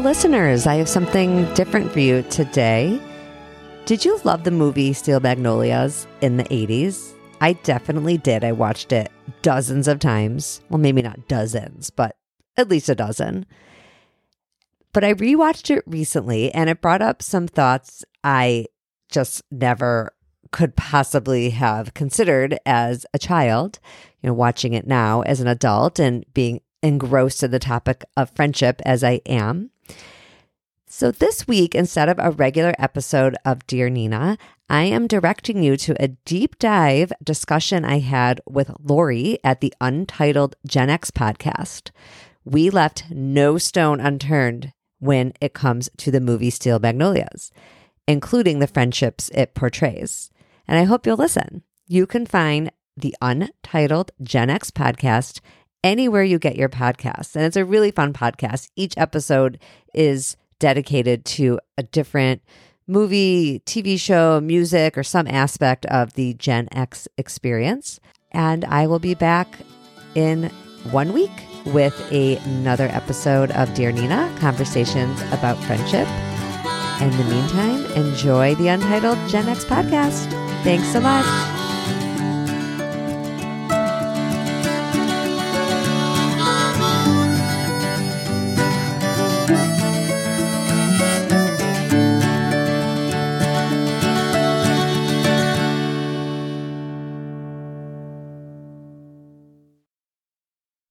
listeners, I have something different for you today. Did you love the movie Steel Magnolias in the 80s? I definitely did. I watched it dozens of times. Well, maybe not dozens, but at least a dozen. But I rewatched it recently and it brought up some thoughts I just never could possibly have considered as a child. You know, watching it now as an adult and being engrossed in the topic of friendship as I am. So, this week, instead of a regular episode of Dear Nina, I am directing you to a deep dive discussion I had with Lori at the Untitled Gen X podcast. We left no stone unturned when it comes to the movie Steel Magnolias, including the friendships it portrays. And I hope you'll listen. You can find the Untitled Gen X podcast anywhere you get your podcasts. And it's a really fun podcast. Each episode is dedicated to a different movie, TV show, music, or some aspect of the Gen X experience. And I will be back in one week with another episode of Dear Nina Conversations about Friendship. In the meantime, enjoy the Untitled Gen X podcast. Thanks so much.